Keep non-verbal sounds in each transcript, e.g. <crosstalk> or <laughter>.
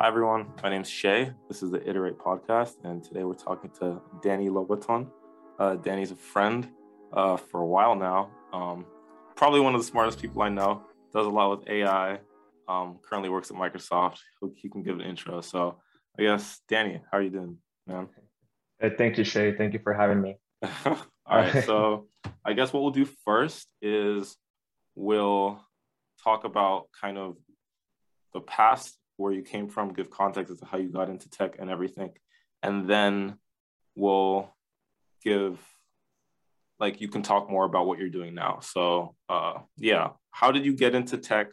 Hi, everyone. My name's Seyi. This is the Iterate podcast, and today we're talking to Danny Lobaton. Uh, Danny's a friend uh, for a while now. Um, probably one of the smartest people I know. Does a lot with AI. Um, currently works at Microsoft. He can give an intro. So, I guess, Danny, how are you doing, man? Hey, thank you, Seyi. Thank you for having me. <laughs> All right. So, I guess what we'll do first is we'll talk about kind of the past where you came from, give context as to how you got into tech and everything. And then we'll give, like, you can talk more about what you're doing now. So, uh, yeah, how did you get into tech?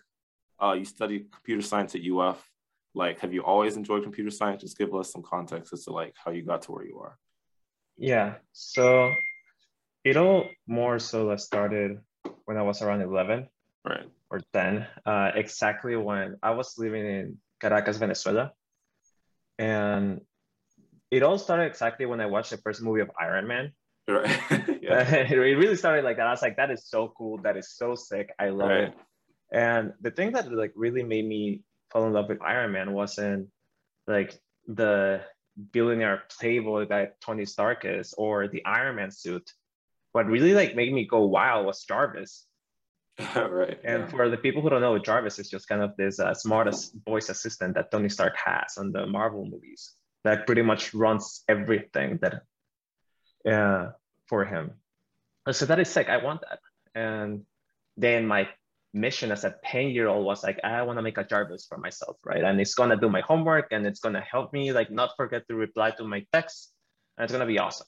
Uh, you studied computer science at UF. Like, have you always enjoyed computer science? Just give us some context as to like how you got to where you are. Yeah. So it all more so started when I was around 11 right. or 10, uh, exactly when I was living in Caracas, Venezuela. And it all started exactly when I watched the first movie of Iron Man. Right. <laughs> <laughs> yeah. it really started like that. I was like, that is so cool. That is so sick. I love right. it. And the thing that like really made me fall in love with Iron Man wasn't like the billionaire playboy that Tony Stark is or the Iron Man suit. What really like made me go wild was Jarvis. <laughs> right. And yeah. for the people who don't know, Jarvis is just kind of this uh, smartest voice assistant that Tony Stark has on the Marvel movies that pretty much runs everything that uh, for him. So that is sick. I want that. And then my mission as a 10 year old was like, I want to make a Jarvis for myself, right? And it's going to do my homework and it's going to help me like not forget to reply to my texts. And it's going to be awesome.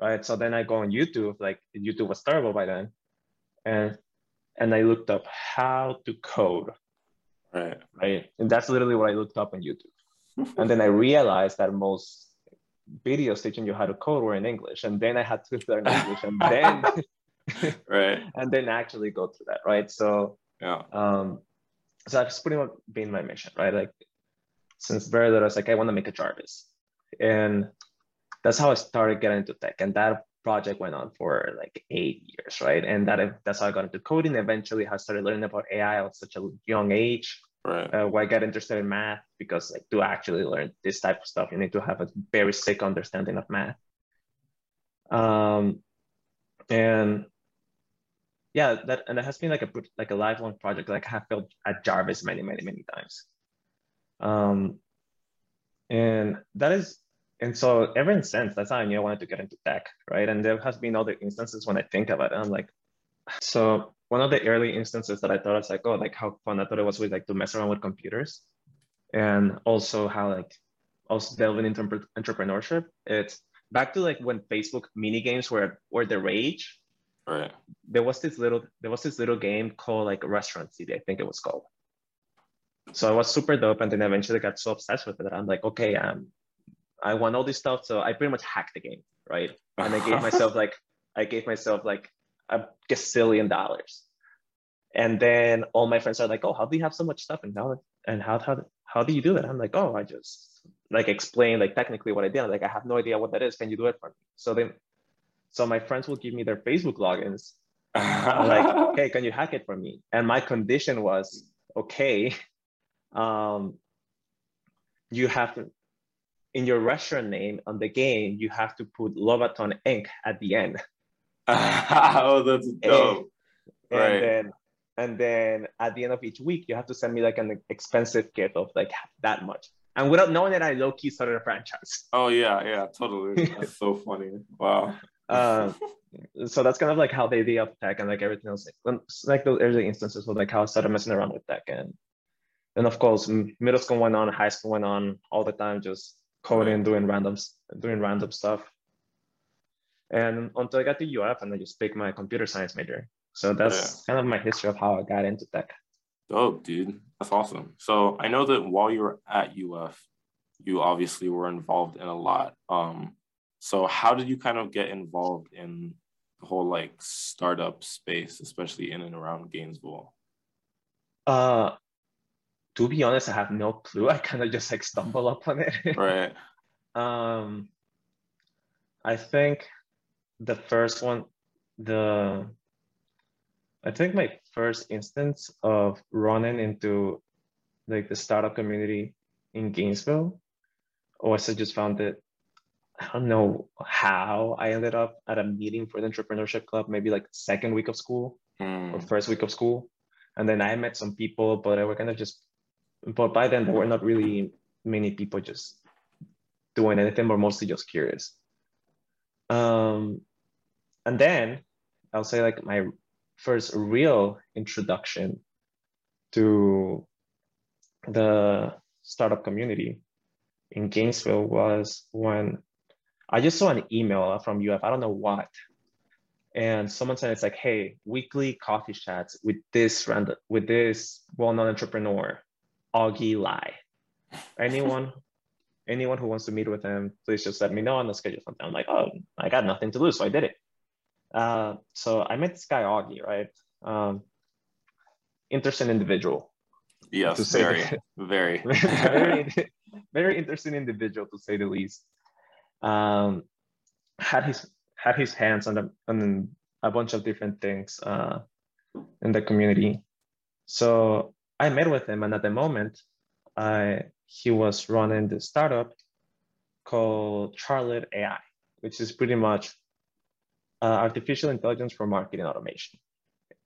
Right. So then I go on YouTube, like YouTube was terrible by then. And and I looked up how to code. Right. Right. And that's literally what I looked up on YouTube. and then I realized that most videos teaching you how to code were in English. And then I had to learn English and then <laughs> <laughs> right. and then actually go through that. Right. So yeah. Um so that's pretty much been my mission, right? Like since very little, I was like, I want to make a Jarvis. And that's how I started getting into tech. And that project went on for like eight years, right? And that that's how I got into coding. Eventually, I started learning about AI at such a young age. Right. Uh, where I got interested in math because like to actually learn this type of stuff, you need to have a very sick understanding of math. Um, and yeah, that and that has been like a like a lifelong project. Like I have built at Jarvis many, many, many times. Um, and that is and so ever since that's how I knew I wanted to get into tech, right? And there has been other instances when I think about it, I'm like, <sighs> so one of the early instances that I thought I was like, oh, like how fun I thought it was with like to mess around with computers, and also how like also delving into entrepreneurship. It's back to like when Facebook mini games were were the rage. Right. There was this little there was this little game called like Restaurant City, I think it was called. So I was super dope, and then eventually got so obsessed with it. That I'm like, okay, um, I want all this stuff. So I pretty much hacked the game, right? And I gave myself <laughs> like I gave myself like a gazillion dollars. And then all my friends are like, "Oh, how do you have so much stuff?" And how and how how how do you do that? I'm like, "Oh, I just like explain like technically what I did. I'm Like I have no idea what that is. Can you do it for me?" So then, so my friends will give me their Facebook logins. I'm like, <laughs> "Hey, can you hack it for me?" And my condition was, "Okay, um, you have to in your restaurant name on the game, you have to put Lobaton Inc. at the end. <laughs> <laughs> oh, that's dope. And, right. and then and then at the end of each week, you have to send me like an expensive gift of like that much. And without knowing that I low key started a franchise. Oh yeah, yeah, totally. <laughs> That's so funny. Wow. Uh, so that's kind of like how they idea of tech and like everything else, like those early instances with like how I started messing around with tech and and of course middle school went on, high school went on all the time, just coding, doing random doing random stuff. And until I got to UF and I just picked my computer science major. So that's yeah. kind of my history of how I got into tech. Dope, dude. That's awesome. So I know that while you were at UF, you obviously were involved in a lot. Um, so how did you kind of get involved in the whole like startup space, especially in and around Gainesville? Uh, to be honest, I have no clue. <laughs> I kind of just like stumble upon it. Right. <laughs> um, I think the first one, the I think my first instance of running into like the startup community in Gainesville. or I just found it, I don't know how I ended up at a meeting for the entrepreneurship club, maybe like second week of school Hmm. or first week of school. And then I met some people, but I were kind of just, but by then there were not really many people just doing anything, but mostly just curious. Um, and then I'll say like my first real introduction to the startup community in Gainesville was when I just saw an email from UF, I don't know what, and someone said it's like, hey, weekly coffee chats with this random, with this well-known entrepreneur, Augie Lai. Anyone, <laughs> anyone who wants to meet with him, please just let me know and let's schedule something. I'm like, oh, I got nothing to lose, so I did it. Uh, so I met this guy Augie, right? Um, interesting individual. Yes, very, very. <laughs> very, very interesting individual to say the least. Um, had his had his hands on, the, on a bunch of different things uh, in the community. So I met with him, and at the moment, I he was running the startup called Charlotte AI, which is pretty much uh, artificial intelligence for marketing automation.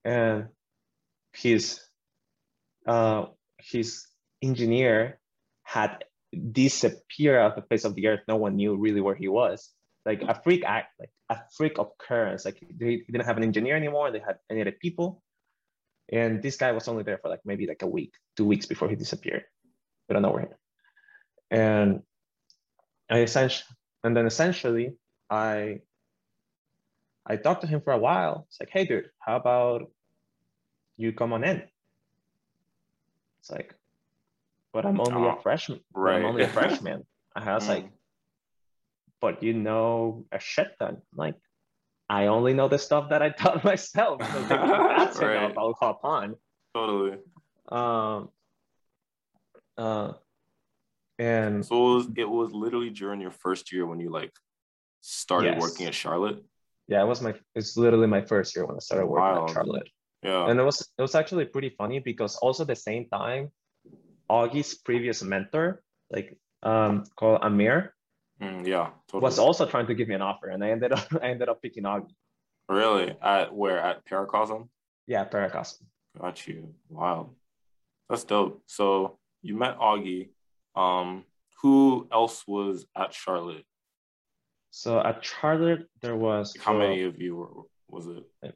And his uh, his engineer had disappeared off the face of the earth. No one knew really where he was. Like a freak act, like a freak occurrence. Like they didn't have an engineer anymore. They had any other people. And this guy was only there for like maybe like a week, two weeks before he disappeared. We don't know where. He, and I essentially, and then essentially, I I talked to him for a while. It's like, hey, dude, how about you come on in? It's like, but I'm only Oh, a freshman. right. I'm only a <laughs> freshman. I was Mm. like, but you know a shit ton. Like, I only know the stuff that I taught <laughs> myself. So that's <laughs> Right. enough, I'll hop on. Totally. Um, uh, and So it was, it was literally during your first year when you like started Yes. working at Charlotte. yeah, it was my it's literally my first year when I started working Wild. at Charlotte. Yeah. And it was it was actually pretty funny because also the same time, Augie's previous mentor, like um called Amir, Mm, yeah. Totally. was also trying to give me an offer, and I ended up <laughs> I ended up picking Augie. really at where at Paracosm. Yeah, Paracosm. Got you. Wow. That's dope. So you met Augie. Um, who else was at Charlotte? So at Charlotte there was How uh, many of you were, was it?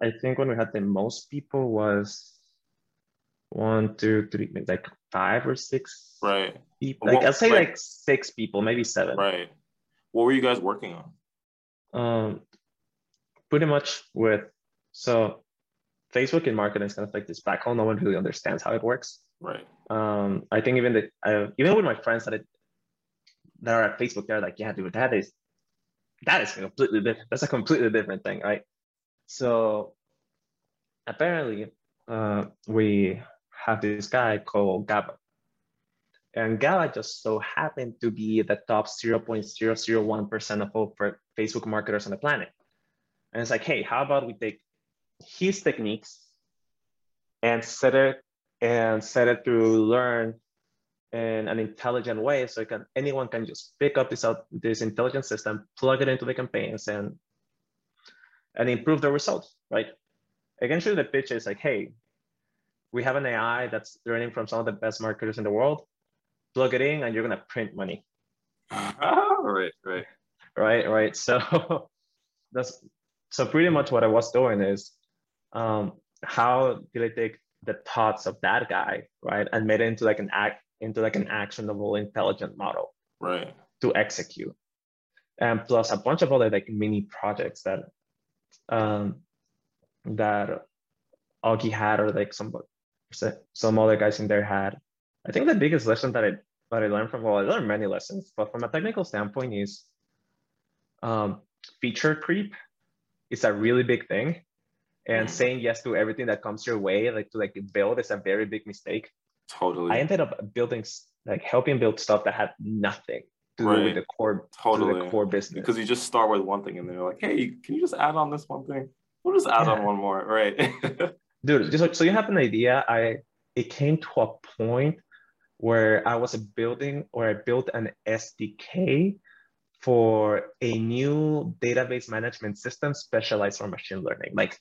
I think when we had the most people was one, two, three, like five or six Right. people. Well, Like I'd say like- like six people, maybe seven. Right. What were you guys working on? um, pretty much with so Facebook and marketing is kind of like this black hole. No one really understands how it works. Right. Um, I think even the uh, even with my friends that it, that are at Facebook, they're like, yeah, dude, that is that is completely different. That's a completely different thing, right? So apparently, uh, we have this guy called Gaba. And Gaba just so happened to be the top 0.001% of all Facebook marketers on the planet. And it's like, hey, how about we take his techniques and set it and set it to learn in an intelligent way so can anyone can just pick up this out this intelligent system, plug it into the campaigns and and improve the results, right? Eventually the pitch is like, hey, we have an AI that's learning from some of the best marketers in the world. Plug it in and you're gonna print money. right. Right. right right so <laughs> that's so pretty much what i was doing is um how did i take the thoughts of that guy right and made it into like an act into like an actionable intelligent model Right. to execute and plus a bunch of other like mini projects that um that augie had or like some some other guys in there had i think the biggest lesson that i that i learned from well i learned many lessons but from a technical standpoint is um, feature creep is a really big thing and Mm. saying yes to everything that comes your way like to like build is a very big mistake Totally. i ended up building like helping build stuff that had nothing to do with the core to Totally. the core business because you just start with one thing and they're like, hey, can you just add on this one thing? We'll just add on one more. Right. <laughs> dude just like, so you have an idea i it came to a point where I was building or I built an SDK for a new database management system specialized for machine learning. Like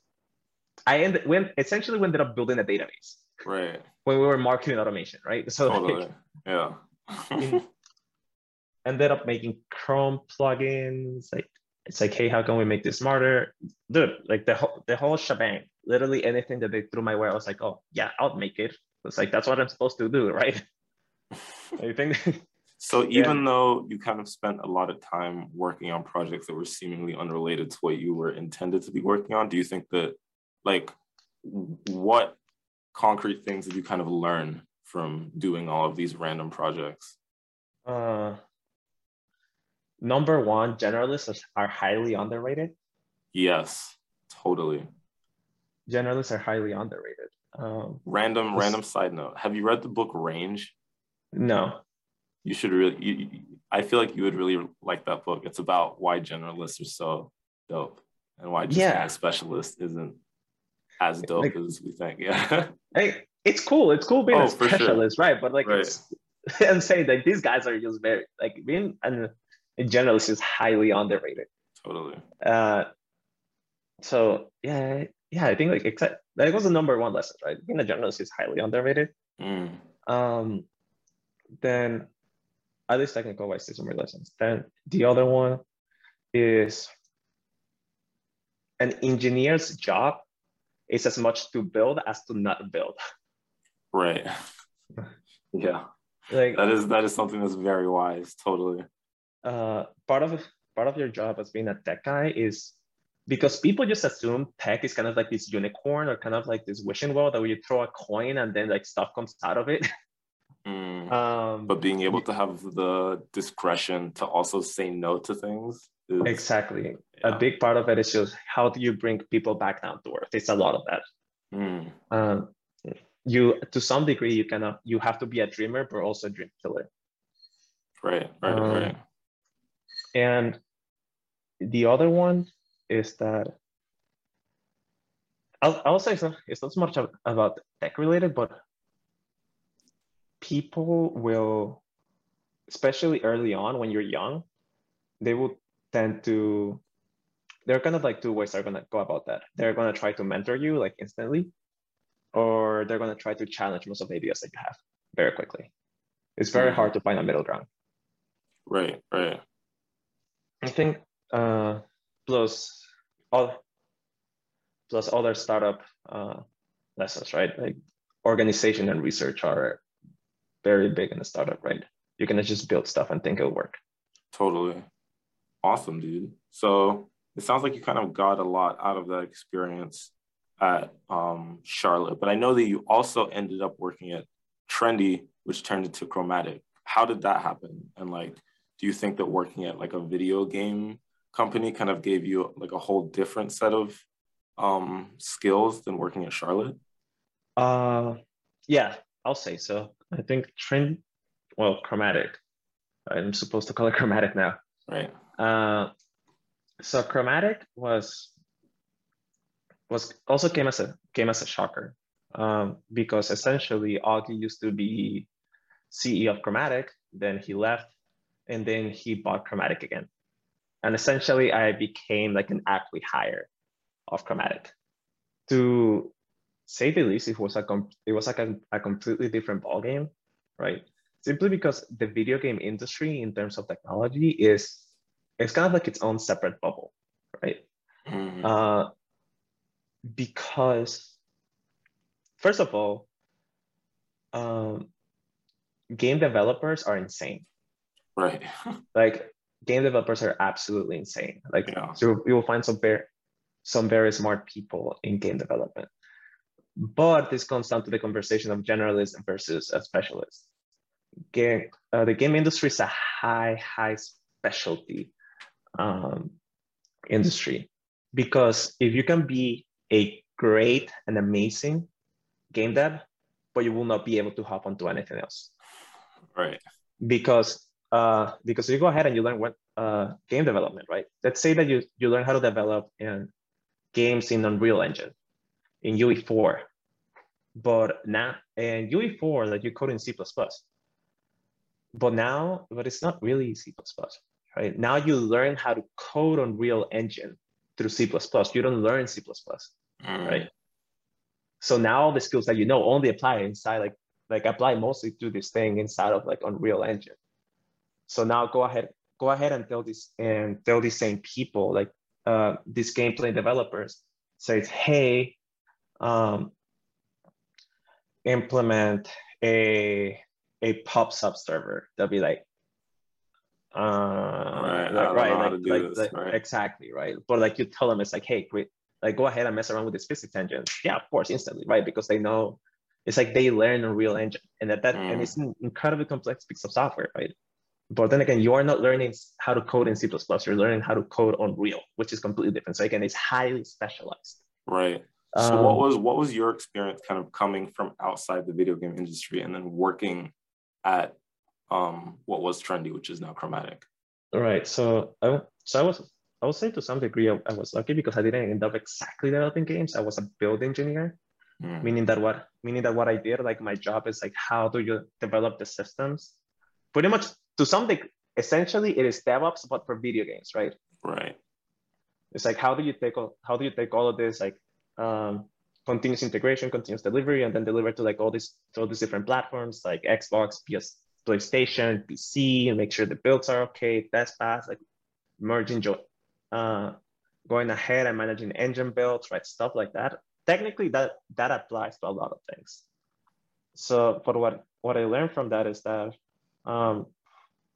I ended when essentially we ended up building a database. Right. When we were marketing automation, right? So Totally. like, Yeah. <laughs> in- ended up making Chrome plugins. Like it's like, hey, how can we make this smarter? Dude, like the whole the whole shebang. Literally anything that they threw my way, I was like, oh yeah, I'll make it. It's like that's what I'm supposed to do, right? <laughs> I think So <laughs> Yeah. even though you kind of spent a lot of time working on projects that were seemingly unrelated to what you were intended to be working on, do you think that like what concrete things did you kind of learn from doing all of these random projects? uh number one, generalists are- highly underrated. Yes, totally. Generalists are highly underrated. Um, Random, random side note. Have you read the book Range? no, You should really, you, I feel like you would really like that book. It's about why generalists are so dope and why just being Yeah. a specialist isn't as dope Like- as we think. <laughs> Yeah. hey, it's cool. It's cool being Oh, a for sure. specialist, right? But like, Right. it's, and say that these guys are just very like being an, a generalist is highly underrated. totally. Uh, so yeah, yeah, I think like except that was the number one lesson, right? Being a journalist is highly underrated. Mm, Um, then at least technical wise, there's some more lessons. Then the other one is an engineer's job is as much to build as to not build. right. <laughs> yeah. Like That is that is something that's very wise. Totally. Uh, part of part of your job as being a tech guy is because people just assume tech is kind of like this unicorn or kind of like this wishing well that you throw a coin and then like stuff comes out of it. Mm, <laughs> Um, but being able to have the discretion to also say no to things is exactly. yeah. A big part of it is just how do you bring people back down to earth? It's a lot of that. Mm, Um, you to some degree you kind of you have to be a dreamer but also a dream killer. right, right, Um, right. And the other one is that I'll, I'll say so, it's not so much about tech related, but people will, especially early on when you're young, they will tend to, there are kind of like two ways they're going to go about that. They're going to try to mentor you like instantly, or they're going to try to challenge most of the ideas that you have very quickly. It's very Mhm. hard to find a middle ground. Right, right. I think uh, plus all plus other startup uh, lessons, right? Like organization and research are very big in a startup, right? You can just build stuff and think it'll work. Totally. Awesome, dude. So it sounds like you kind of got a lot out of that experience at um, Charlotte, but I know that you also ended up working at Trendy, which turned into Chromatic. How did that happen? And like, do you think that working at like a video game company kind of gave you like a whole different set of um, skills than working at Charlotte? Uh, yeah, I'll say so. I think trend, well, chromatic. I'm supposed to call it <laughs> chromatic now. Right. Uh, so chromatic was was also came as a came as a shocker um, because essentially Augie used to be CEO of Chromatic, then he left, and then he bought Chromatic again, and essentially I became like an active hire of Chromatic. To say the least, it was a it was like a, a completely different ballgame, right? Simply because the video game industry in terms of technology is it's kind of like its own separate bubble, right? Mhm. Uh, because first of all, um, game developers are insane. Right. <laughs> Like game developers are absolutely insane. Like Yeah. so you will find some very some very smart people in game development. But this comes down to the conversation of generalist versus a specialist. Game, uh, the game industry is a high, high specialty um, industry because if you can be a great and amazing game dev, but you will not be able to hop onto anything else Right. because uh, because you go ahead and you learn what uh, game development, right? Let's say that you you learn how to develop in games in Unreal Engine, in UE4, but now in UE4 that you code in C++, but now, but it's not really C++, right? Now you learn how to code on Unreal Engine through C++. You don't learn C++, mm. right? So now all the skills that you know only apply inside, like, like apply mostly to this thing inside of like Unreal Engine. So now go ahead, go ahead and tell this and tell these same people, like uh, these gameplay developers, says, hey, um, implement a a pub sub server. They'll be like, uh, right, like, right, like, like, this, like right. exactly, right. But like you tell them, it's like, hey, great, like go ahead and mess around with this physics engine. Yeah, of course, instantly, right? Because they know it's like they learn Unreal Engine, and that that mm. and it's an incredibly complex piece of software, right? But then again, you are not learning how to code in C++. You're learning how to code on Unreal, which is completely different. So again, it's highly specialized. Right. So um, what was what was your experience kind of coming from outside the video game industry and then working at um, what was trendy, which is now chromatic? Right. So I so I was I would say to some degree I, I was lucky because I didn't end up exactly developing games. I was a build engineer, mm. meaning that what meaning that what I did, like my job is like how do you develop the systems? Pretty much to some degree, essentially it is DevOps, but for video games, right? Right. It's like how do you take all how do you take all of this like um, continuous integration, continuous delivery, and then deliver to like all these all these different platforms like Xbox, PS, PlayStation, PC, and make sure the builds are okay, test pass, like merging, uh, going ahead and managing engine builds, right? Stuff like that. Technically, that that applies to a lot of things. So, but what what I learned from that is that um,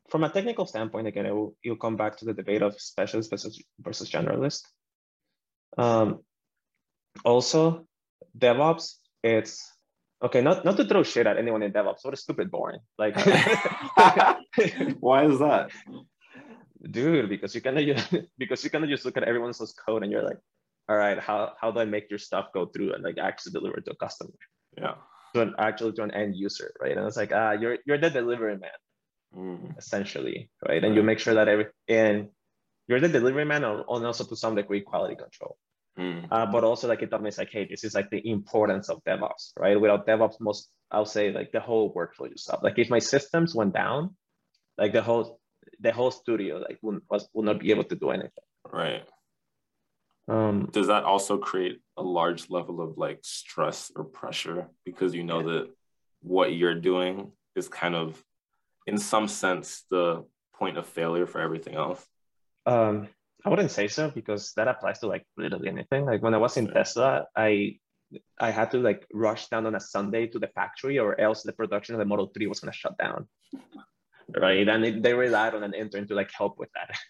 from a technical standpoint, again, it will, you'll come back to the debate of specialist versus, versus generalist. Um, also, DevOps, it's okay, not, not to throw shit at anyone in DevOps, what a stupid boring. Like <laughs> why is that? Dude, because you kind of just because you kind of just look at everyone else's code and you're like, all right, how how do I make your stuff go through and like actually deliver to a customer? Yeah. To an actually to an end user, right? And it's like, ah, you're you're the delivery man, mm. essentially, right? And you make sure that every and you're the delivery man and also to some degree quality control. Mm. Uh, but also like it taught me it's like, hey, this is like the importance of DevOps, right? Without DevOps, most I'll say like the whole workflow just stop. Like if my systems went down, like the whole the whole studio like would was would not be able to do anything. Right. Um, Does that also create a large level of like stress or pressure because you know yeah. that what you're doing is kind of, in some sense, the point of failure for everything else? Um, I wouldn't say so because that applies to like literally anything. Like when I was in Tesla, I I had to like rush down on a Sunday to the factory, or else the production of the Model 3 was gonna shut down. <laughs> Right. And it, they relied on an intern to like help with that. <laughs>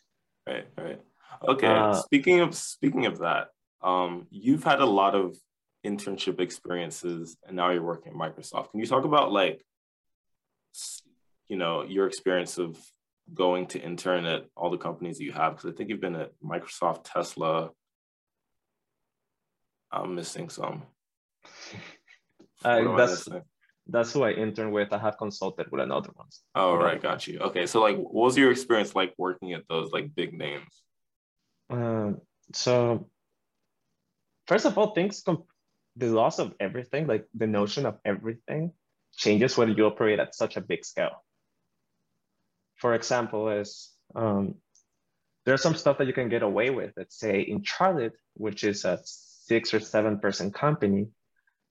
Right, right. Okay. Uh, speaking of speaking of that, um, you've had a lot of internship experiences and now you're working at Microsoft. Can you talk about like you know your experience of going to intern at all the companies you have? Because I think you've been at Microsoft, Tesla. I'm missing some. Uh, that's that's who I intern with. I have consulted with another ones. Oh right, got you. Okay, so like, what was your experience like working at those like big names? Um, so first of all, things comp- the loss of everything, like the notion of everything, changes when you operate at such a big scale for example, is um, there's some stuff that you can get away with. Let's say in Charlotte, which is a six or seven person company,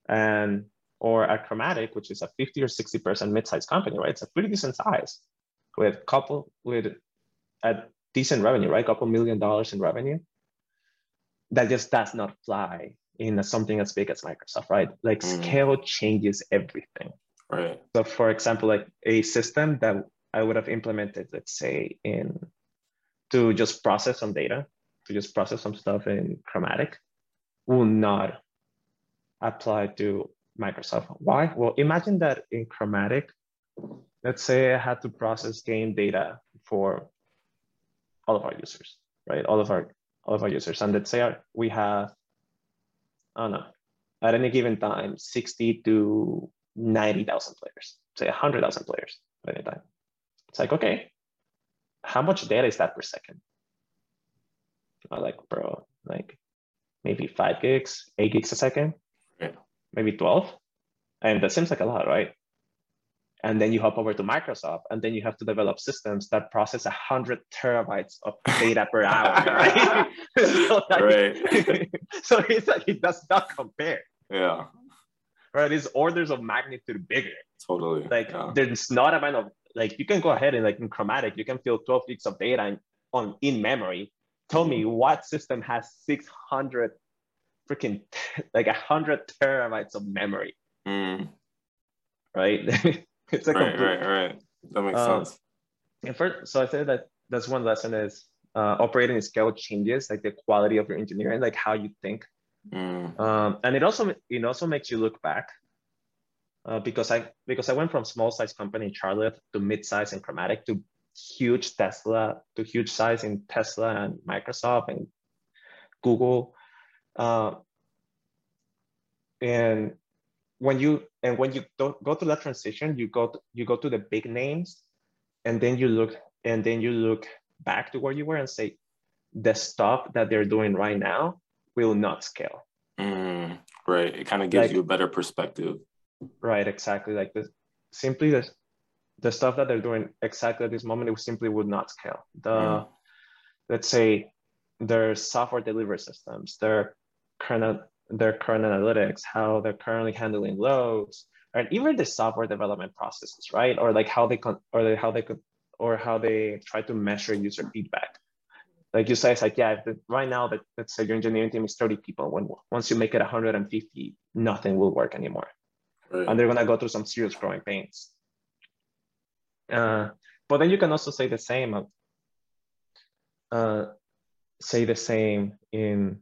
and or at Chromatic, which is a 50 or 60 person mid-sized company, right? It's a pretty decent size with couple with a decent revenue, right? A couple million dollars in revenue. That just does not fly in something as big as Microsoft, right? Like mm. scale changes everything. Right. So for example, like a system that I would have implemented, let's say, in to just process some data, to just process some stuff in Chromatic, will not apply to Microsoft. Why? Well, imagine that in Chromatic, let's say I had to process game data for all of our users, right? All of our all of our users, and let's say we have, I don't know, at any given time, 60 to 90,000 players, say 100,000 players at any time. It's like, okay, how much data is that per second? I'm like, bro, like maybe five gigs, eight gigs a second, yeah. maybe 12. And that seems like a lot, right? and then you hop over to Microsoft, and then you have to develop systems that process a hundred terabytes of <laughs> data per hour, right? <laughs> so, like, right. <laughs> so it's like it does not compare. Yeah. Right. It's orders of magnitude bigger. Totally. Like yeah. there's not a amount of like you can go ahead and like in chromatic, you can fill 12 gigs of data in, on in memory. Tell me what system has 600 freaking <laughs> like a hundred terabytes of memory. Mm. Right. <laughs> it's a right, complete, right, right. That makes uh, sense. And first, so I said that that's one lesson is uh, operating scale changes like the quality of your engineering, like how you think. Mm. Um, and it also it also makes you look back uh, because I because I went from small size company in Charlotte to mid size and Chromatic to huge Tesla to huge size in Tesla and Microsoft and Google. Uh, and when you and when you go, go through that transition, you go to, you go to the big names, and then you look and then you look back to where you were and say, the stuff that they're doing right now will not scale. Mm, right. It kind of gives like, you a better perspective. Right. Exactly. Like this, simply the the stuff that they're doing exactly at this moment, it simply would not scale. The mm. let's say their software delivery systems, their of their current analytics, how they're currently handling loads, and even the software development processes, right? Or like how they con- or how they could or how they try to measure user feedback. Like you say, it's like, yeah, the, right now that let's say your engineering team is 30 people, when once you make it 150, nothing will work anymore. Right. And they're gonna go through some serious growing pains. Uh, but then you can also say the same uh, say the same in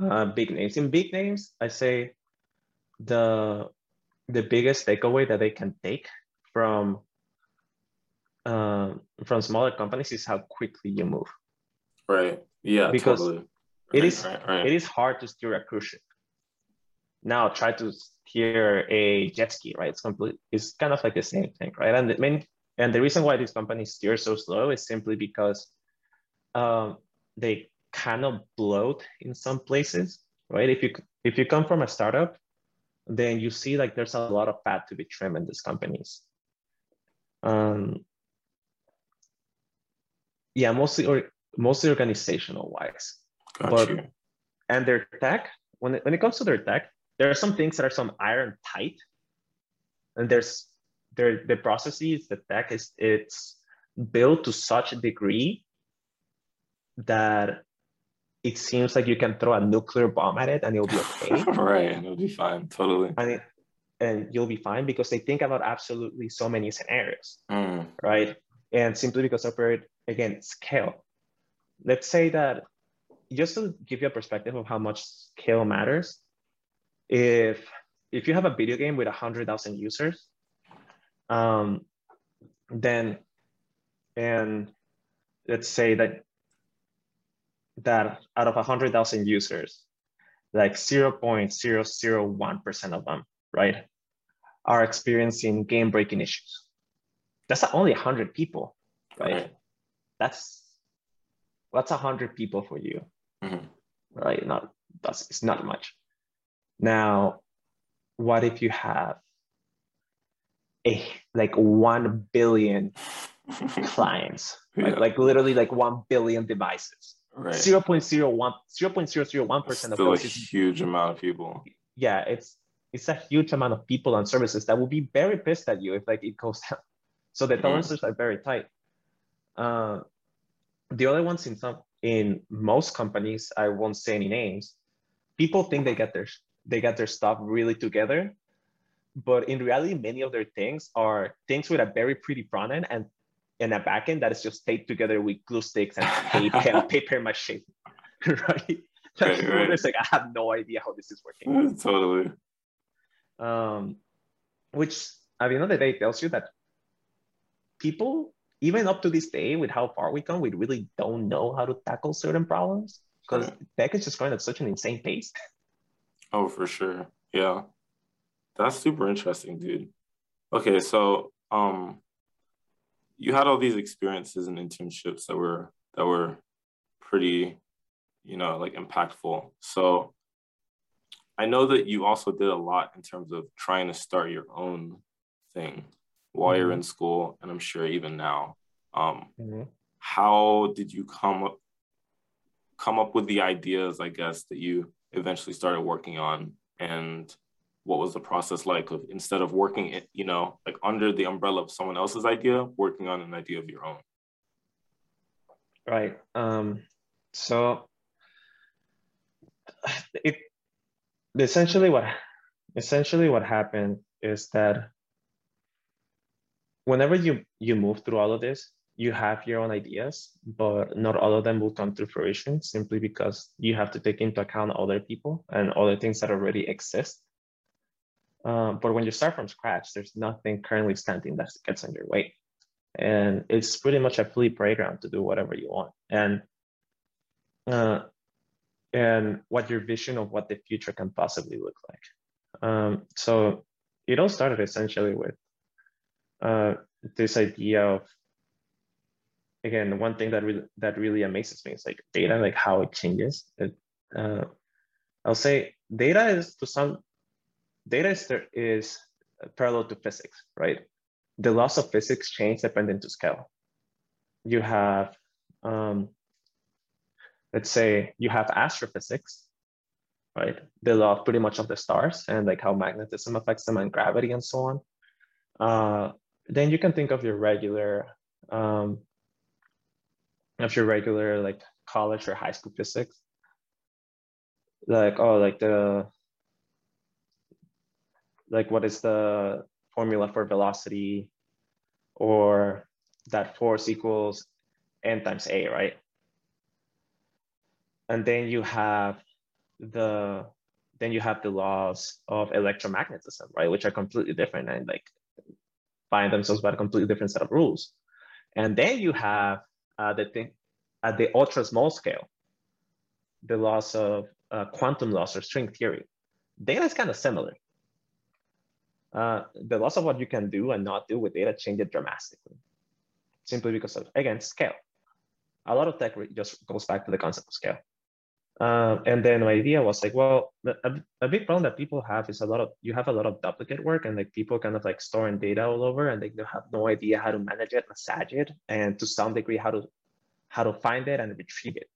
uh, big names. In big names, I say the the biggest takeaway that they can take from uh, from smaller companies is how quickly you move. Right. Yeah. Because totally. it right, is right, right. it is hard to steer a cruise ship. Now try to steer a jet ski, right? It's complete. It's kind of like the same thing, right? And the main and the reason why these companies steer so slow is simply because um, they kind of bloat in some places, right? If you if you come from a startup, then you see like there's a lot of fat to be trimmed in these companies. Um, yeah, mostly or mostly organizational wise. Got but, you. And their tech, when it, when it comes to their tech, there are some things that are some iron tight, and there's there the processes, the tech is it's built to such a degree that it seems like you can throw a nuclear bomb at it and it'll be okay. <laughs> right, And it'll be fine, totally. And, it, and you'll be fine because they think about absolutely so many scenarios, mm. right? And simply because of it, again, scale. Let's say that just to give you a perspective of how much scale matters, if if you have a video game with 100,000 users, um, then, and let's say that that out of 100,000 users, like 0.001% of them, right, are experiencing game breaking issues. That's only 100 people, right? That's that's 100 people for you, mm-hmm. right? Not that's it's not much. Now, what if you have a like 1 billion <laughs> clients, yeah. like, like literally like 1 billion devices? Right. 0.01, 0.001% of those a huge amount of people. Yeah, it's it's a huge amount of people and services that will be very pissed at you if like it goes <laughs> down. So the mm-hmm. tolerances mm. are very tight. Uh, the other ones in some in most companies, I won't say any names, people think they get their they got their stuff really together. But in reality, many of their things are things with a very pretty front end and and a backend that is just taped together with glue sticks and tape and <laughs> paper mache, <laughs> right? Right, right. It's like I have no idea how this is working. <laughs> totally. Um, which at the end of the day tells you that people, even up to this day, with how far we come, we really don't know how to tackle certain problems because right. tech is just going at such an insane pace. Oh, for sure. Yeah. That's super interesting, dude. Okay, so um you had all these experiences and internships that were that were pretty, you know, like impactful. So I know that you also did a lot in terms of trying to start your own thing. while you're mm-hmm. in school, and I'm sure even now. Um, mm-hmm. How did you come up come up with the ideas, I guess, that you eventually started working on, and what was the process like of instead of working, it, you know, like under the umbrella of someone else's idea, working on an idea of your own? Right. Um, so it essentially what essentially what happened is that whenever you you move through all of this you have your own ideas but not all of them will come to fruition simply because you have to take into account other people and other things that already exist. Uh, but when you start from scratch there's nothing currently standing that gets in your way. And it's pretty much a free playground to do whatever you want. And uh, and what your vision of what the future can possibly look like. Um, so it all started essentially with uh, this idea of again one thing that really that really amazes me is like data, like how it changes. It, uh, I'll say data is to some data is, is parallel to physics, right? The laws of physics change depending to scale. You have um, let's say you have astrophysics, right? The law of pretty much of the stars and like how magnetism affects them and gravity and so on. Uh, then you can think of your regular, um, of your regular like college or high school physics. Like, oh, like the, like what is the formula for velocity or that force equals n times a, right? and then you have the then you have the laws of electromagnetism, right, which are completely different and like find themselves by a completely different set of rules. And then you have uh, the at the ultra small scale, the loss of uh, quantum loss or string theory. Data is kind of similar. Uh, the loss of what you can do and not do with data change it dramatically, simply because of, again, scale. A lot of tech just goes back to the concept of scale. Um, and then my idea was like, well, a, a big problem that people have is a lot of, you have a lot of duplicate work and like people kind of like storing data all over and they have no idea how to manage it, massage it, and to some degree, how to, how to find it and retrieve it.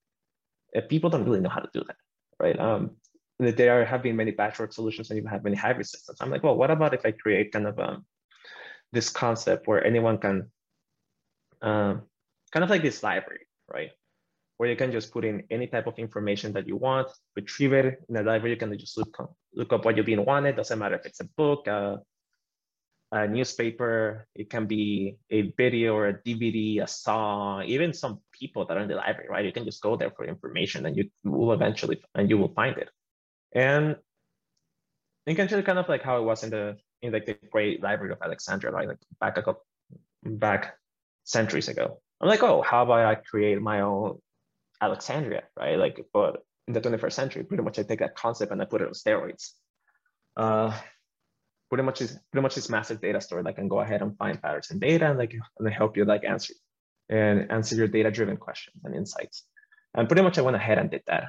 If people don't really know how to do that, right? Um, there have been many patchwork solutions and you have many hybrid systems. I'm like, well, what about if I create kind of um, this concept where anyone can, um, kind of like this library, right? Where you can just put in any type of information that you want, retrieve it in a library. You can just look, look up what you've been wanted. Doesn't matter if it's a book, a, a newspaper, it can be a video or a DVD, a song, even some people that are in the library, right? You can just go there for information and you will eventually, and you will find it. And essentially kind of like how it was in the, in like the great library of Alexandria, right? Like back a couple, back centuries ago. I'm like, oh, how about I create my own Alexandria, right? Like, but in the 21st century, pretty much I take that concept and I put it on steroids. Uh, pretty much is pretty much this massive data store that can go ahead and find patterns in data and like and help you like answer and answer your data-driven questions and insights. And pretty much I went ahead and did that.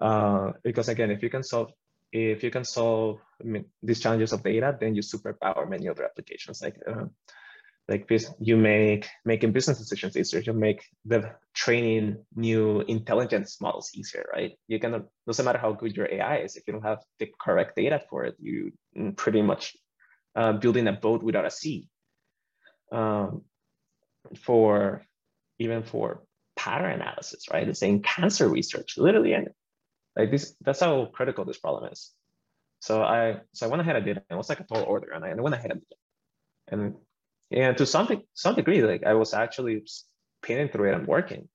Uh, because again, if you can solve if you can solve I mean, these challenges of data, then you superpower many other applications. Like uh, like this, you make making business decisions easier. You make the training new intelligence models easier, right? You can doesn't matter how good your AI is if you don't have the correct data for it. You pretty much uh, building a boat without a sea. Um, for even for pattern analysis, right? The same cancer research, literally, and like this. That's how critical this problem is. So I so I went ahead and did it. It was like a tall order, and I went ahead and did it. And and to some some degree like i was actually pinning through it and working.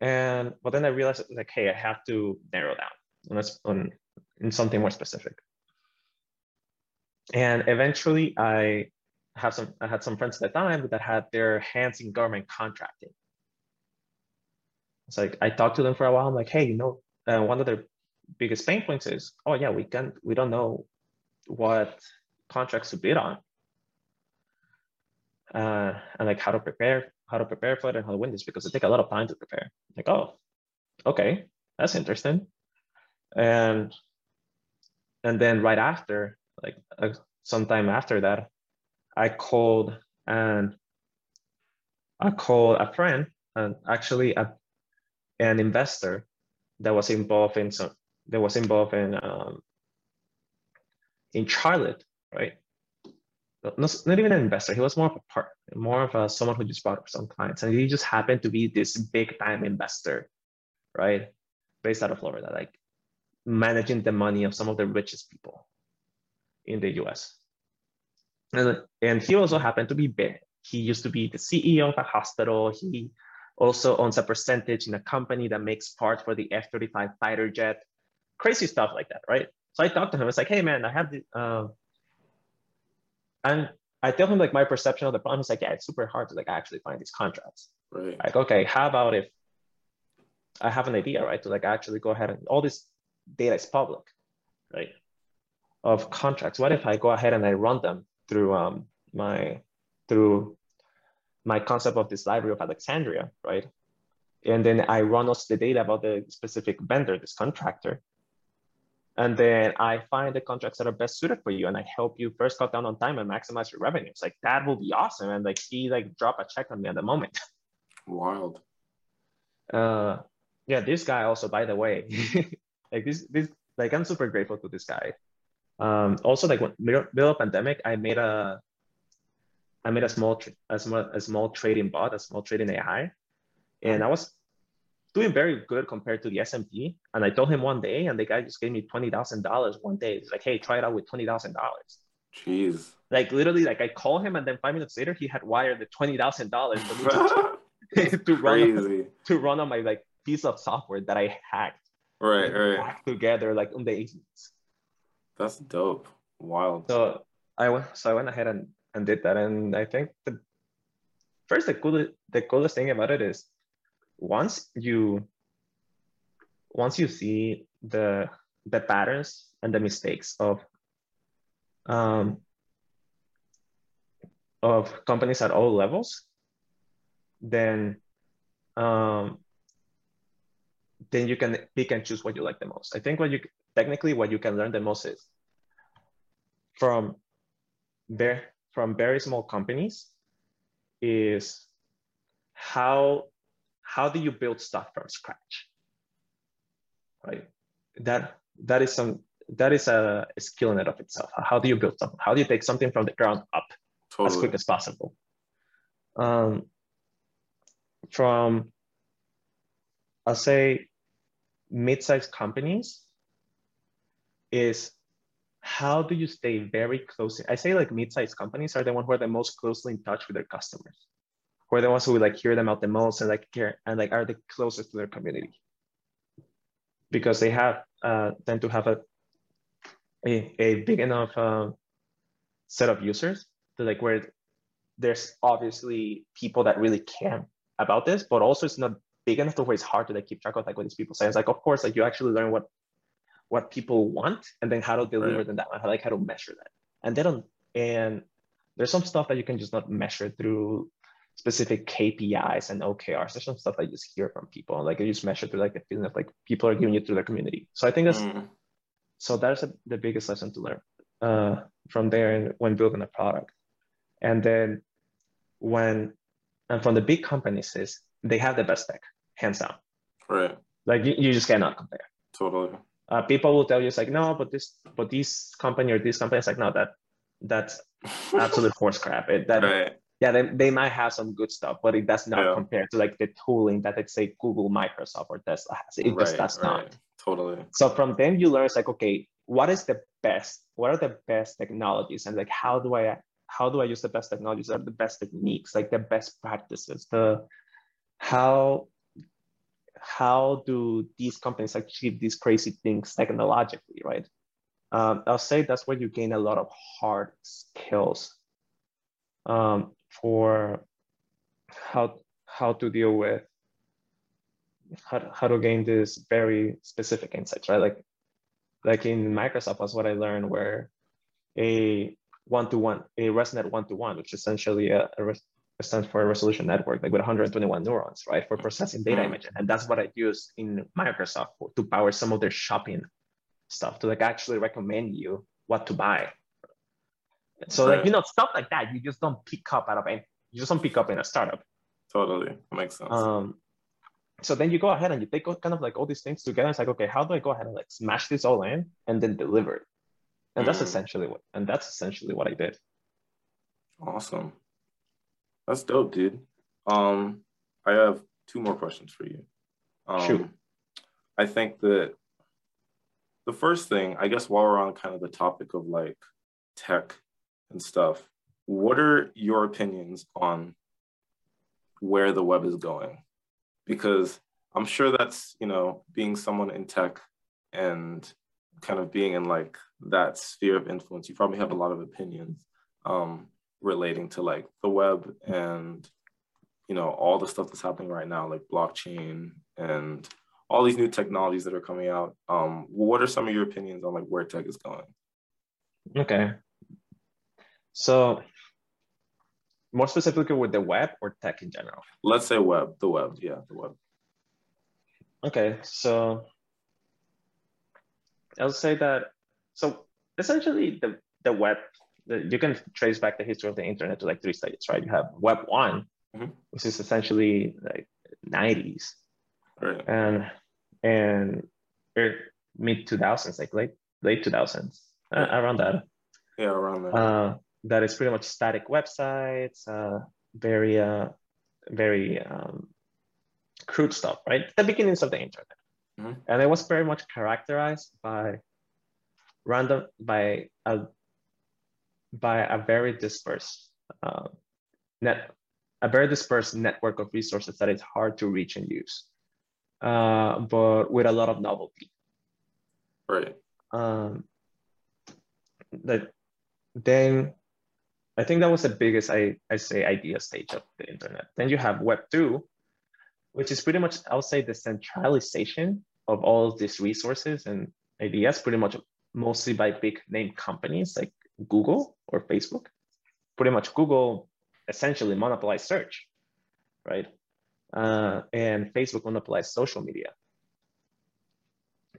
And but then i realized like hey i have to narrow down let's on in something more specific. And eventually i have some i had some friends at the time that had their hands in government contracting. It's like i talked to them for a while. I'm like hey you know uh, one of their biggest pain points is oh yeah we can we don't know what contracts to bid on uh, and like how to prepare, how to prepare for it and how to win this because it take a lot of time to prepare. Like, oh, okay, that's interesting. And and then right after, like uh, sometime after that, I called and I called a friend and actually a, an investor that was involved in some that was involved in um, in Charlotte, right? Not, not even an investor. He was more of a part, more of a someone who just brought up some clients, and he just happened to be this big time investor, right? Based out of Florida, like managing the money of some of the richest people in the U.S. And, and he also happened to be big. He used to be the CEO of a hospital. He also owns a percentage in a company that makes parts for the F-35 fighter jet, crazy stuff like that, right? So I talked to him. It's like, hey man, I have the, uh, and I tell him like my perception of the problem. He's like, yeah, it's super hard to like actually find these contracts. Right. Like, okay, how about if I have an idea, right? To like actually go ahead and all this data is public, right? Of contracts. What if I go ahead and I run them through um, my through my concept of this library of Alexandria, right? And then I run us the data about the specific vendor, this contractor. And then I find the contracts that are best suited for you and I help you first cut down on time and maximize your revenues. Like that will be awesome. And like he like drop a check on me at the moment. <laughs> Wild. Uh yeah, this guy also, by the way, <laughs> like this, this, like I'm super grateful to this guy. Um, also, like when middle, middle pandemic, I made a, I made a small, a small, a small trading bot, a small trading AI, and I was doing very good compared to the S&P. And I told him one day, and the guy just gave me twenty thousand dollars one day. He's like, "Hey, try it out with twenty thousand dollars." Jeez. Like literally, like I call him, and then five minutes later, he had wired the twenty thousand dollars to, <laughs> run <laughs> to run on my like piece of software that I hacked. Right, right. Hacked Together, like on the agents. That's dope. Wild. So I went. So I went ahead and, and did that, and I think the first the coolest the coolest thing about it is once you once you see the the patterns and the mistakes of um, of companies at all levels, then um, then you can pick and choose what you like the most. I think what you technically what you can learn the most is from very from very small companies is how how do you build stuff from scratch? Right? That that is some that is a, skill in and of itself. How do you build something? How do you take something from the ground up totally. as quick as possible? Um, from i'll say mid-sized companies is how do you stay very close? I say like mid-sized companies are the ones who are the most closely in touch with their customers, who are the ones who like hear them out the most and like care and like are the closest to their community because they have uh, tend to have a a, a big enough uh, set of users to like where there's obviously people that really care about this, but also it's not big enough to where it's hard to like keep track of like what these people say. It's like, of course, like you actually learn what what people want and then how to deliver right. them that, how like how to measure that. And they don't and there's some stuff that you can just not measure through specific KPIs and OKRs. There's some stuff I just hear from people. Like you just measure through like the feeling of like people are giving you through their community. So I think that's mm. so that's a, the biggest lesson to learn uh, from there when building a product. And then when and from the big companies is they have the best tech, hands down. Right. Like you, you just cannot compare. Totally. Uh, people will tell you it's like no, but this but this company or this company it's like no that that's <laughs> absolute horse crap. It, that right. Yeah they, they might have some good stuff, but it does not yeah. compare to like the tooling that let's say Google, Microsoft, or Tesla has. It right, just does right. not. Totally. So from them you learn it's like okay, what is the best? What are the best technologies? And like how do I how do I use the best technologies or the best techniques, like the best practices, the how how do these companies achieve these crazy things technologically, right? Um, I'll say that's where you gain a lot of hard skills um, for how how to deal with how, how to gain this very specific insights, right? Like like in Microsoft was what I learned where a one-to-one, a ResNet one-to-one, which essentially a, a stands for a resolution network, like with 121 neurons, right, for processing data mm. image. And that's what I use in Microsoft to power some of their shopping stuff to like actually recommend you what to buy. So right. like you know stuff like that, you just don't pick up out of any, you just don't pick up in a startup. Totally, that makes sense. Um, so then you go ahead and you take kind of like all these things together. It's like, okay, how do I go ahead and like smash this all in and then deliver it? And mm. that's essentially what and that's essentially what I did. Awesome. That's dope, dude. Um, I have two more questions for you. Um, Shoot. I think that the first thing, I guess, while we're on kind of the topic of like tech and stuff, what are your opinions on where the web is going? because I'm sure that's, you know, being someone in tech and kind of being in like that sphere of influence, you probably have a lot of opinions um, relating to like the web and, you know, all the stuff that's happening right now, like blockchain and all these new technologies that are coming out. Um, what are some of your opinions on like where tech is going? Okay. So more specifically with the web or tech in general? Let's say web, the web, yeah, the web. Okay, so I'll say that, so essentially the, the web, the, you can trace back the history of the internet to like three stages, right? You have web one, mm-hmm. which is essentially like 90s. Right. And, and mid 2000s, like late, late 2000s, uh, around that. Yeah, around that. Uh, that is pretty much static websites, uh, very, uh, very um, crude stuff, right? The beginnings of the internet. Mm-hmm. And it was very much characterized by random, by a, by a very dispersed uh, net, a very dispersed network of resources that is hard to reach and use, uh, but with a lot of novelty. Right. Um, that then I think that was the biggest, I, I say, idea stage of the internet. Then you have Web 2, which is pretty much, I'll say, the centralization of all of these resources and ideas, pretty much mostly by big name companies like Google or Facebook. Pretty much Google essentially monopolized search, right? Uh, and Facebook monopolized social media.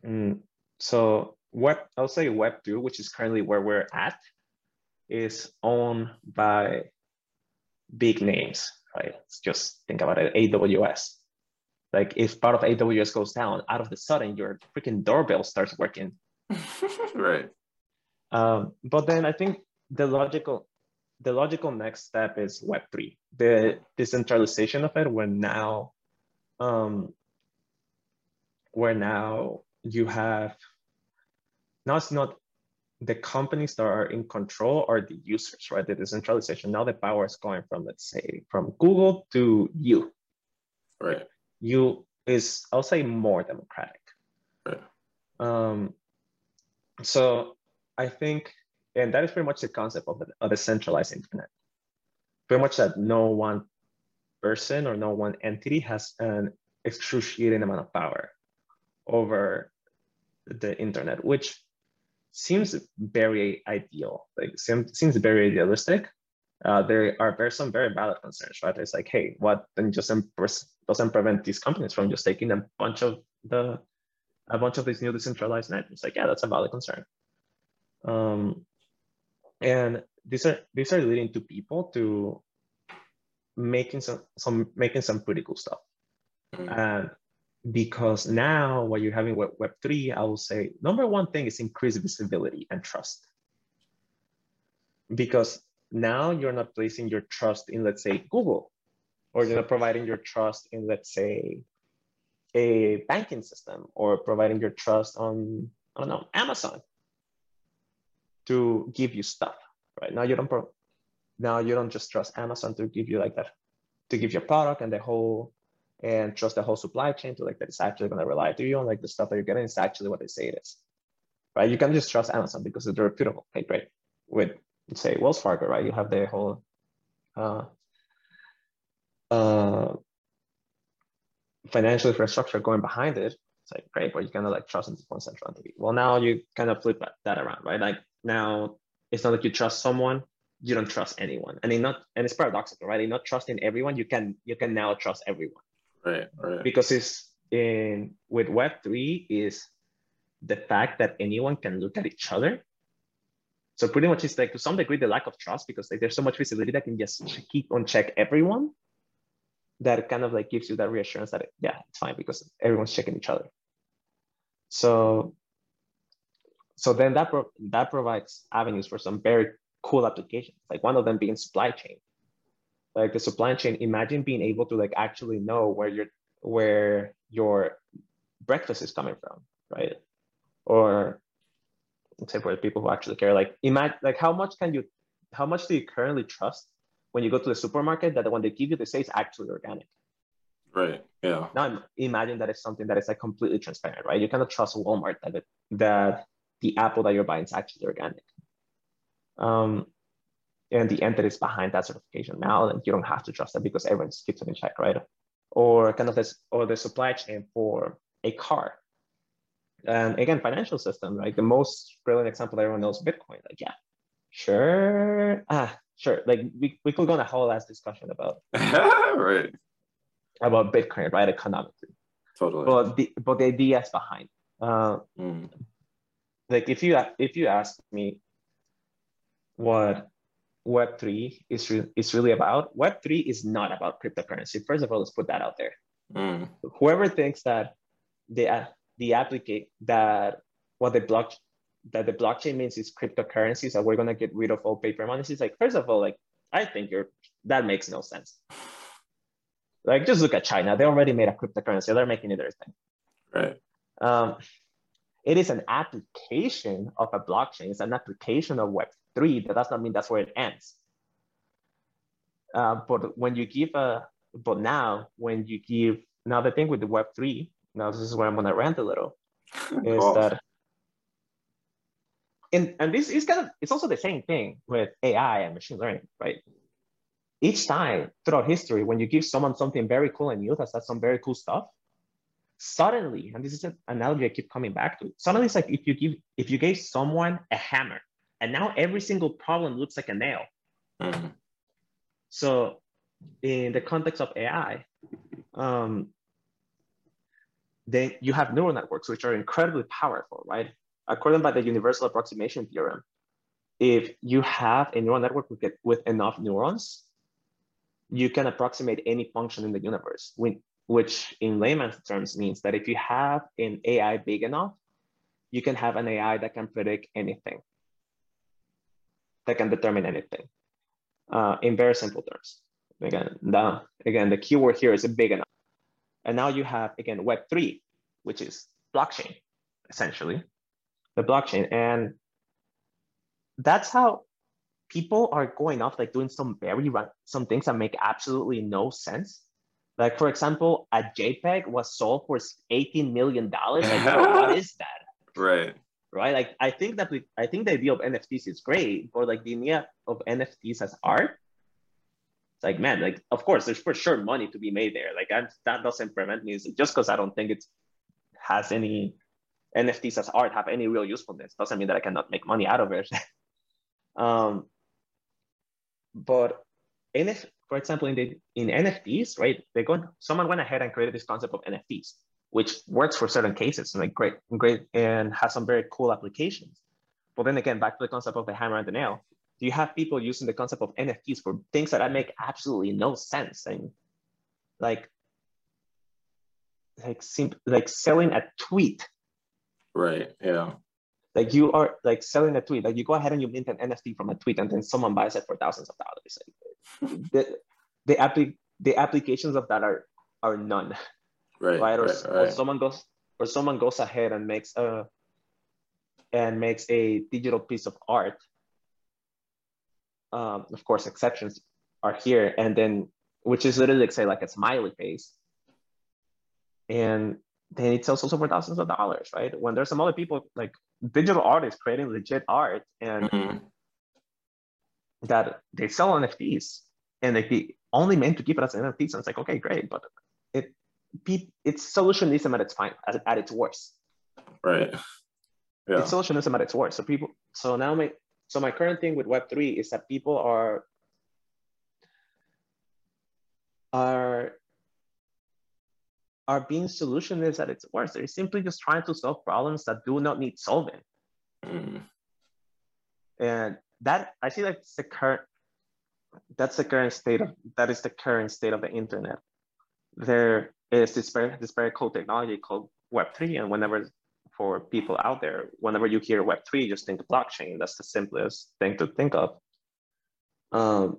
Mm, so web, I'll say Web 2, which is currently where we're at, is owned by big names, right? Let's just think about it, AWS. Like if part of AWS goes down, out of the sudden your freaking doorbell starts working. <laughs> right. Um, but then I think the logical the logical next step is Web3, the decentralization of it, where now um, where now you have now it's not the companies that are in control are the users, right? The decentralization. Now the power is going from, let's say, from Google to you. Right. You is, I'll say, more democratic. Right. Um, so I think, and that is pretty much the concept of, a centralized internet. Pretty much that no one person or no one entity has an excruciating amount of power over the internet, which seems very ideal, like seems, seems very idealistic. Uh, there are very, some very valid concerns, right? It's like, hey, what then just doesn't prevent these companies from just taking a bunch of the a bunch of these new decentralized networks? Like, yeah, that's a valid concern. Um, and these are these are leading to people to making some some making some pretty cool stuff. Mm. And because now what you're having with Web3, I will say number one thing is increased visibility and trust. Because now you're not placing your trust in, let's say, Google, or you're not providing your trust in, let's say, a banking system, or providing your trust on, I don't know, Amazon to give you stuff, right? Now you don't pro- now you don't just trust Amazon to give you like that, to give your product and the whole and trust the whole supply chain to like that it's actually going to rely to you on like the stuff that you're getting is actually what they say it is, right? You can just trust Amazon because they're reputable, right? Great. With say Wells Fargo, right? You have their whole uh, uh, financial infrastructure going behind it. It's like great, but you kind of like trust in one central entity. Well, now you kind of flip that around, right? Like now it's not like you trust someone, you don't trust anyone, and in not and it's paradoxical, right? In not trusting everyone, you can you can now trust everyone Right, right. Because it's in with Web3 is the fact that anyone can look at each other So pretty much it's like to some degree the lack of trust because like there's so much visibility that can just keep on check everyone that kind of like gives you that reassurance that yeah, it's fine because everyone's checking each other. So so then that pro that provides avenues for some very cool applications. Like one of them being supply chain. Like the supply chain, imagine being able to like actually know where your where your breakfast is coming from, right? Or say for the people who actually care, like imagine like how much can you how much do you currently trust when you go to the supermarket that when they give you they say it's actually organic? Right. Yeah. Now imagine that it's something that is like completely transparent, right? You cannot trust Walmart that it, that the apple that you're buying is actually organic. Um, and the entities behind that certification now, and you don't have to trust that because everyone keeps it in check, right? Or kind of this, or the supply chain for a car. And again, financial system, right? The most brilliant example everyone knows Bitcoin. Like, yeah, sure, ah, sure. Like we, we could go on a whole last discussion about <laughs> right about Bitcoin, right? Economically. Totally. But the but the ideas behind. Uh, mm. Like if you if you ask me what Web three is re- is really about, Web three is not about cryptocurrency. First of all, let's put that out there. Mm. Whoever thinks that the uh, the applicate that what the block that the blockchain means is cryptocurrencies that we're gonna get rid of all paper money. It's like first of all, like I think you're that makes no sense. Like just look at China. They already made a cryptocurrency. They're making it their thing. Right. Um, it is an application of a blockchain. It's an application of Web3. That does not mean that's where it ends. Uh, but when you give a, but now when you give, now the thing with the Web3, now this is where I'm gonna rant a little, is that, and, and this is kind of, it's also the same thing with AI and machine learning, right? each time throughout history, when you give someone something very cool and new that's some very cool stuff, suddenly, and this is an analogy I keep coming back to, suddenly it's like if you give if you gave someone a hammer and now every single problem looks like a nail. Mm-hmm. So in the context of AI, um, then you have neural networks, which are incredibly powerful, right? According by the universal approximation theorem, if you have a neural network with, with enough neurons, you can approximate any function in the universe, which in layman's terms means that if you have an AI big enough, you can have an AI that can predict anything, that can determine anything uh, in very simple terms. Again, the, again, the keyword here is big enough. And now you have, again, Web3, which is blockchain, essentially, the blockchain. And that's how people are going off like doing some very some things that make absolutely no sense. Like for example, a JPEG was sold for eighteen million dollars. Like, what <laughs> is that? Right. Right. Like I think that we, I think the idea of NFTs is great, but like the idea of NFTs as art, it's like man, like of course there's for sure money to be made there. Like I'm, that doesn't prevent me just because I don't think it has any NFTs as art have any real usefulness doesn't mean that I cannot make money out of it. <laughs> um, but NF, for example, in the in NFTs, right? They go someone went ahead and created this concept of NFTs, which works for certain cases and like great, great, and has some very cool applications. But then again, back to the concept of the hammer and the nail. Do you have people using the concept of NFTs for things that make absolutely no sense? And like like sim- like selling a tweet. Right. Yeah. Like you are like selling a tweet. Like you go ahead and you mint an NFT from a tweet, and then someone buys it for thousands of dollars. Like <laughs> the the, appli- the applications of that are are none. Right. Right. Or, right, right. or someone goes or someone goes ahead and makes a and makes a digital piece of art. Um, of course, exceptions are here, and then which is literally like say like a smiley face, and then it sells also for thousands of dollars, right? When there's some other people like digital artists creating legit art and mm-hmm. that they sell NFTs and they only meant to keep it as NFTs. And it's like, okay, great, but it it's solutionism at its fine at, at its worst. Right. Yeah. It's solutionism at its worst. So people so now my so my current thing with Web3 is that people are are are being solutionist at its worst. They're simply just trying to solve problems that do not need solving. Mm. and that I see that's the current that's the current state of that is the current state of the internet. There is this very this very cool technology called Web3, and whenever for people out there, whenever you hear Web3, just think of blockchain. That's the simplest thing to think of. Um,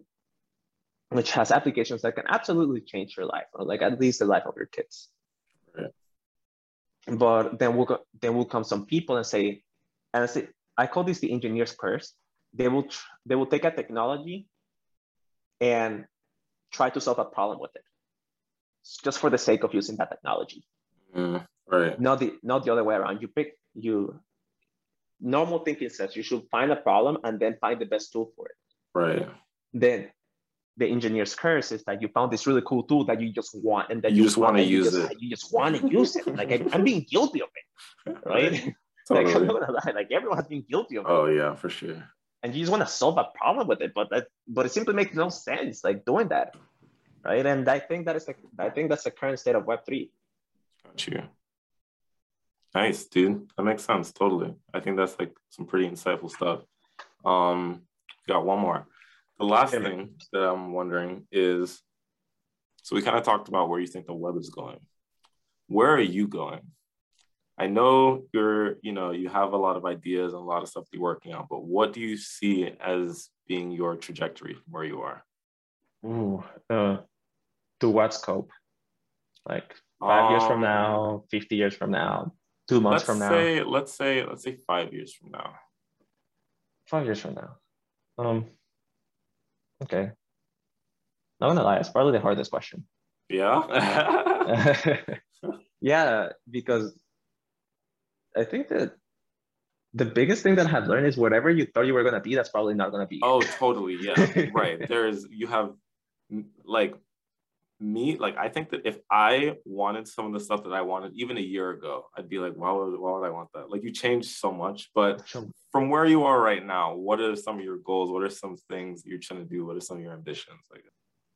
which has applications that can absolutely change your life, or like at least the life of your kids. Right. But then we'll go, then will come some people and say, and I say, I call this the engineer's curse. They will they will take a technology and try to solve a problem with it, just for the sake of using that technology. Mm, right. Not the not the other way around. You pick you. Normal thinking says you should find a problem and then find the best tool for it. Right. Then the engineer's curse is that you found this really cool tool that you just want and that you, you just want to use just, it. You just want to use it. Like I, am being guilty of it, <laughs> right? Totally. like I'm not gonna lie, like everyone's been guilty of it. Oh yeah, for sure. And you just want to solve a problem with it, but that but it simply makes no sense, like doing that, right? And I think that is like I think that's the current state of Web three. Got you. Nice, dude. That makes sense. Totally. I think that's like some pretty insightful stuff. Um, got one more. The last thing that I'm wondering is so we kind of talked about where you think the web is going. Where are you going? I know you're, you know, you have a lot of ideas and a lot of stuff you're working on, but what do you see as being your trajectory from where you are? Ooh, uh, to what scope? Like five um, years from um, now, 50 years from now, two months from say, now? Let's say, let's say five years from now. Five years from now. Um, Okay. Not gonna lie, it's probably the hardest question. Yeah. <laughs> yeah, because I think that the biggest thing that I've learned is whatever you thought you were gonna be, that's probably not gonna be. Oh, totally. Yeah. <laughs> right. There's you have like me, like I think that if I wanted some of the stuff that I wanted even a year ago, I'd be like, why would, why would I want that? Like you changed so much, but from where you are right now, what are some of your goals? What are some things you're trying to do? What are some of your ambitions? Like,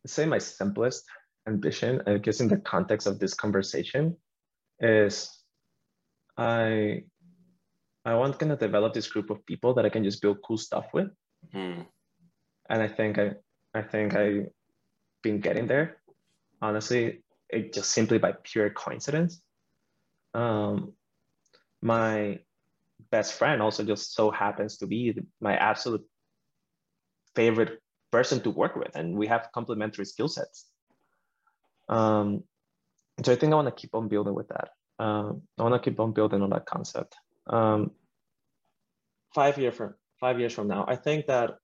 I'd say my simplest ambition, I guess in the context of this conversation, is I I want to kind of develop this group of people that I can just build cool stuff with. Mm. And I think I I think I've been getting there honestly, it just simply by pure coincidence. Um, my best friend also just so happens to be my absolute favorite person to work with, and we have complementary skill sets. Um, so I think I want to keep on building with that. Um, I want to keep on building on that concept. Um, five year from five years from now, I think that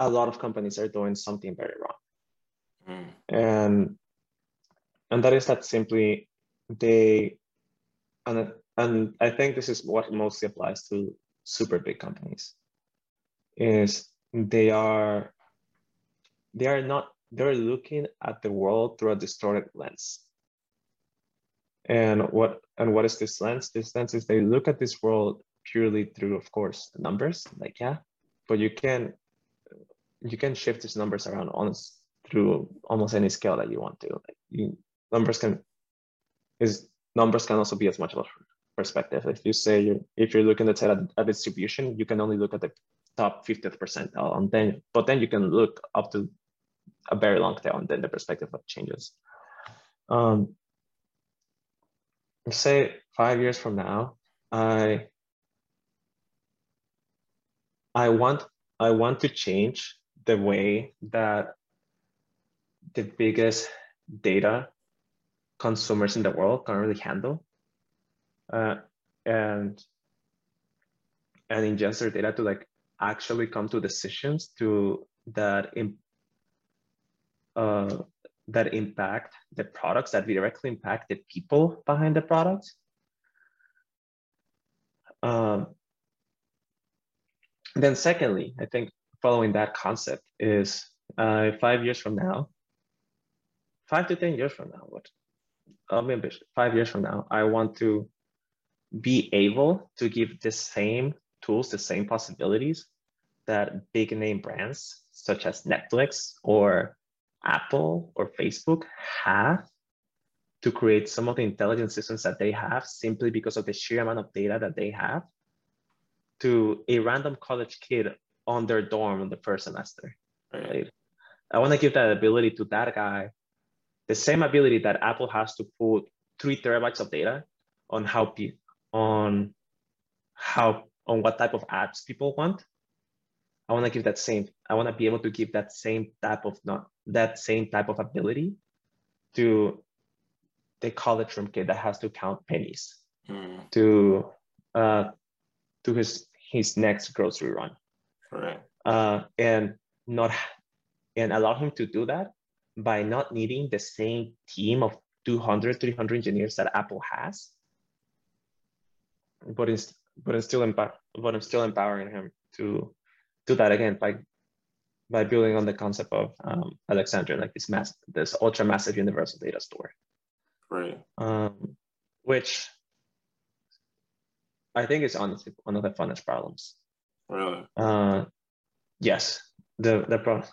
a lot of companies are doing something very wrong. Mm. And and that is that simply they and and I think this is what mostly applies to super big companies is they are they are not they're looking at the world through a distorted lens and what and what is this lens this lens is they look at this world purely through of course numbers like yeah but you can you can shift these numbers around on through almost any scale that you want to. Like you, numbers can is numbers can also be as much of a perspective. If you say you're if you're looking at a, a distribution, you can only look at the top 50th percentile, and then but then you can look up to a very long tail, and then the perspective changes. Um, say five years from now, I I want I want to change the way that the biggest data consumers in the world can really handle uh, and and ingest their data to like actually come to decisions to that in, uh, that impact the products that directly impact the people behind the products. Um, then secondly, I think following that concept is uh, five years from now, five to 10 years from now, what be ambitious. Five years from now, I want to be able to give the same tools, the same possibilities that big name brands such as Netflix or Apple or Facebook have to create some of the intelligent systems that they have simply because of the sheer amount of data that they have to a random college kid on their dorm in the first semester. Right. I want to give that ability to that guy, the same ability that Apple has to put three terabytes of data on how pe- on how on what type of apps people want. I want to give that same. I want to be able to give that same type of not that same type of ability to the college room kid that has to count pennies Mm, to uh to his his next grocery run right. uh and not and allow him to do that by not needing the same team of 200 300 engineers that apple has but it's but it's still empower but i'm still empowering him to do that again by by building on the concept of um, alexandria like this mass this ultra massive universal data store Right. um, which I think is honestly one of the funnest problems. Really. Uh, yes, the the pro-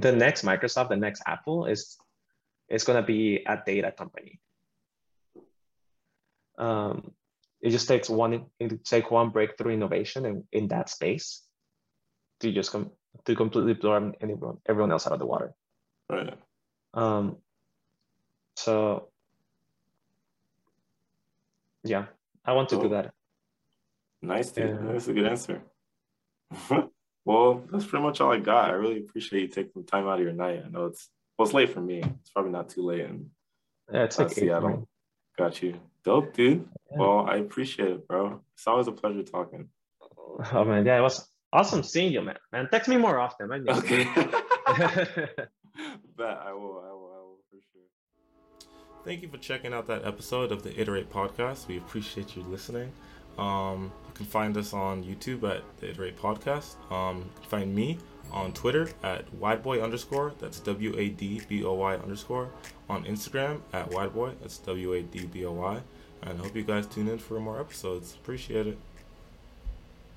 the next Microsoft, the next Apple is is gonna be a data company. Um, it just takes one it take one breakthrough innovation in, in that space to just come to completely blow anyone everyone else out of the water. Right. Um, so yeah, I want to do that. Nice, dude. Yeah. That's a good answer. <laughs> well, that's pretty much all I got. I really appreciate you taking time out of your night. I know it's well, it's late for me. It's probably not too late, and Yeah, it's Uh, like eight for. Seattle. got you. Dope, dude. Yeah. Well, I appreciate it, bro. It's always a pleasure talking. Oh man, yeah, it was awesome seeing you, man. Man, text me more often. I miss Okay. you. <laughs> Bet I will. I will. I will for sure. Thank you for checking out that episode of the Iterate podcast. We appreciate you listening. Um, you can find us on YouTube at the Iterate Podcast. Um, find me on Twitter at wadboy underscore. That's W A D B O Y underscore. On Instagram at wadboy. That's W A D B O Y. And I hope you guys tune in for more episodes. Appreciate it.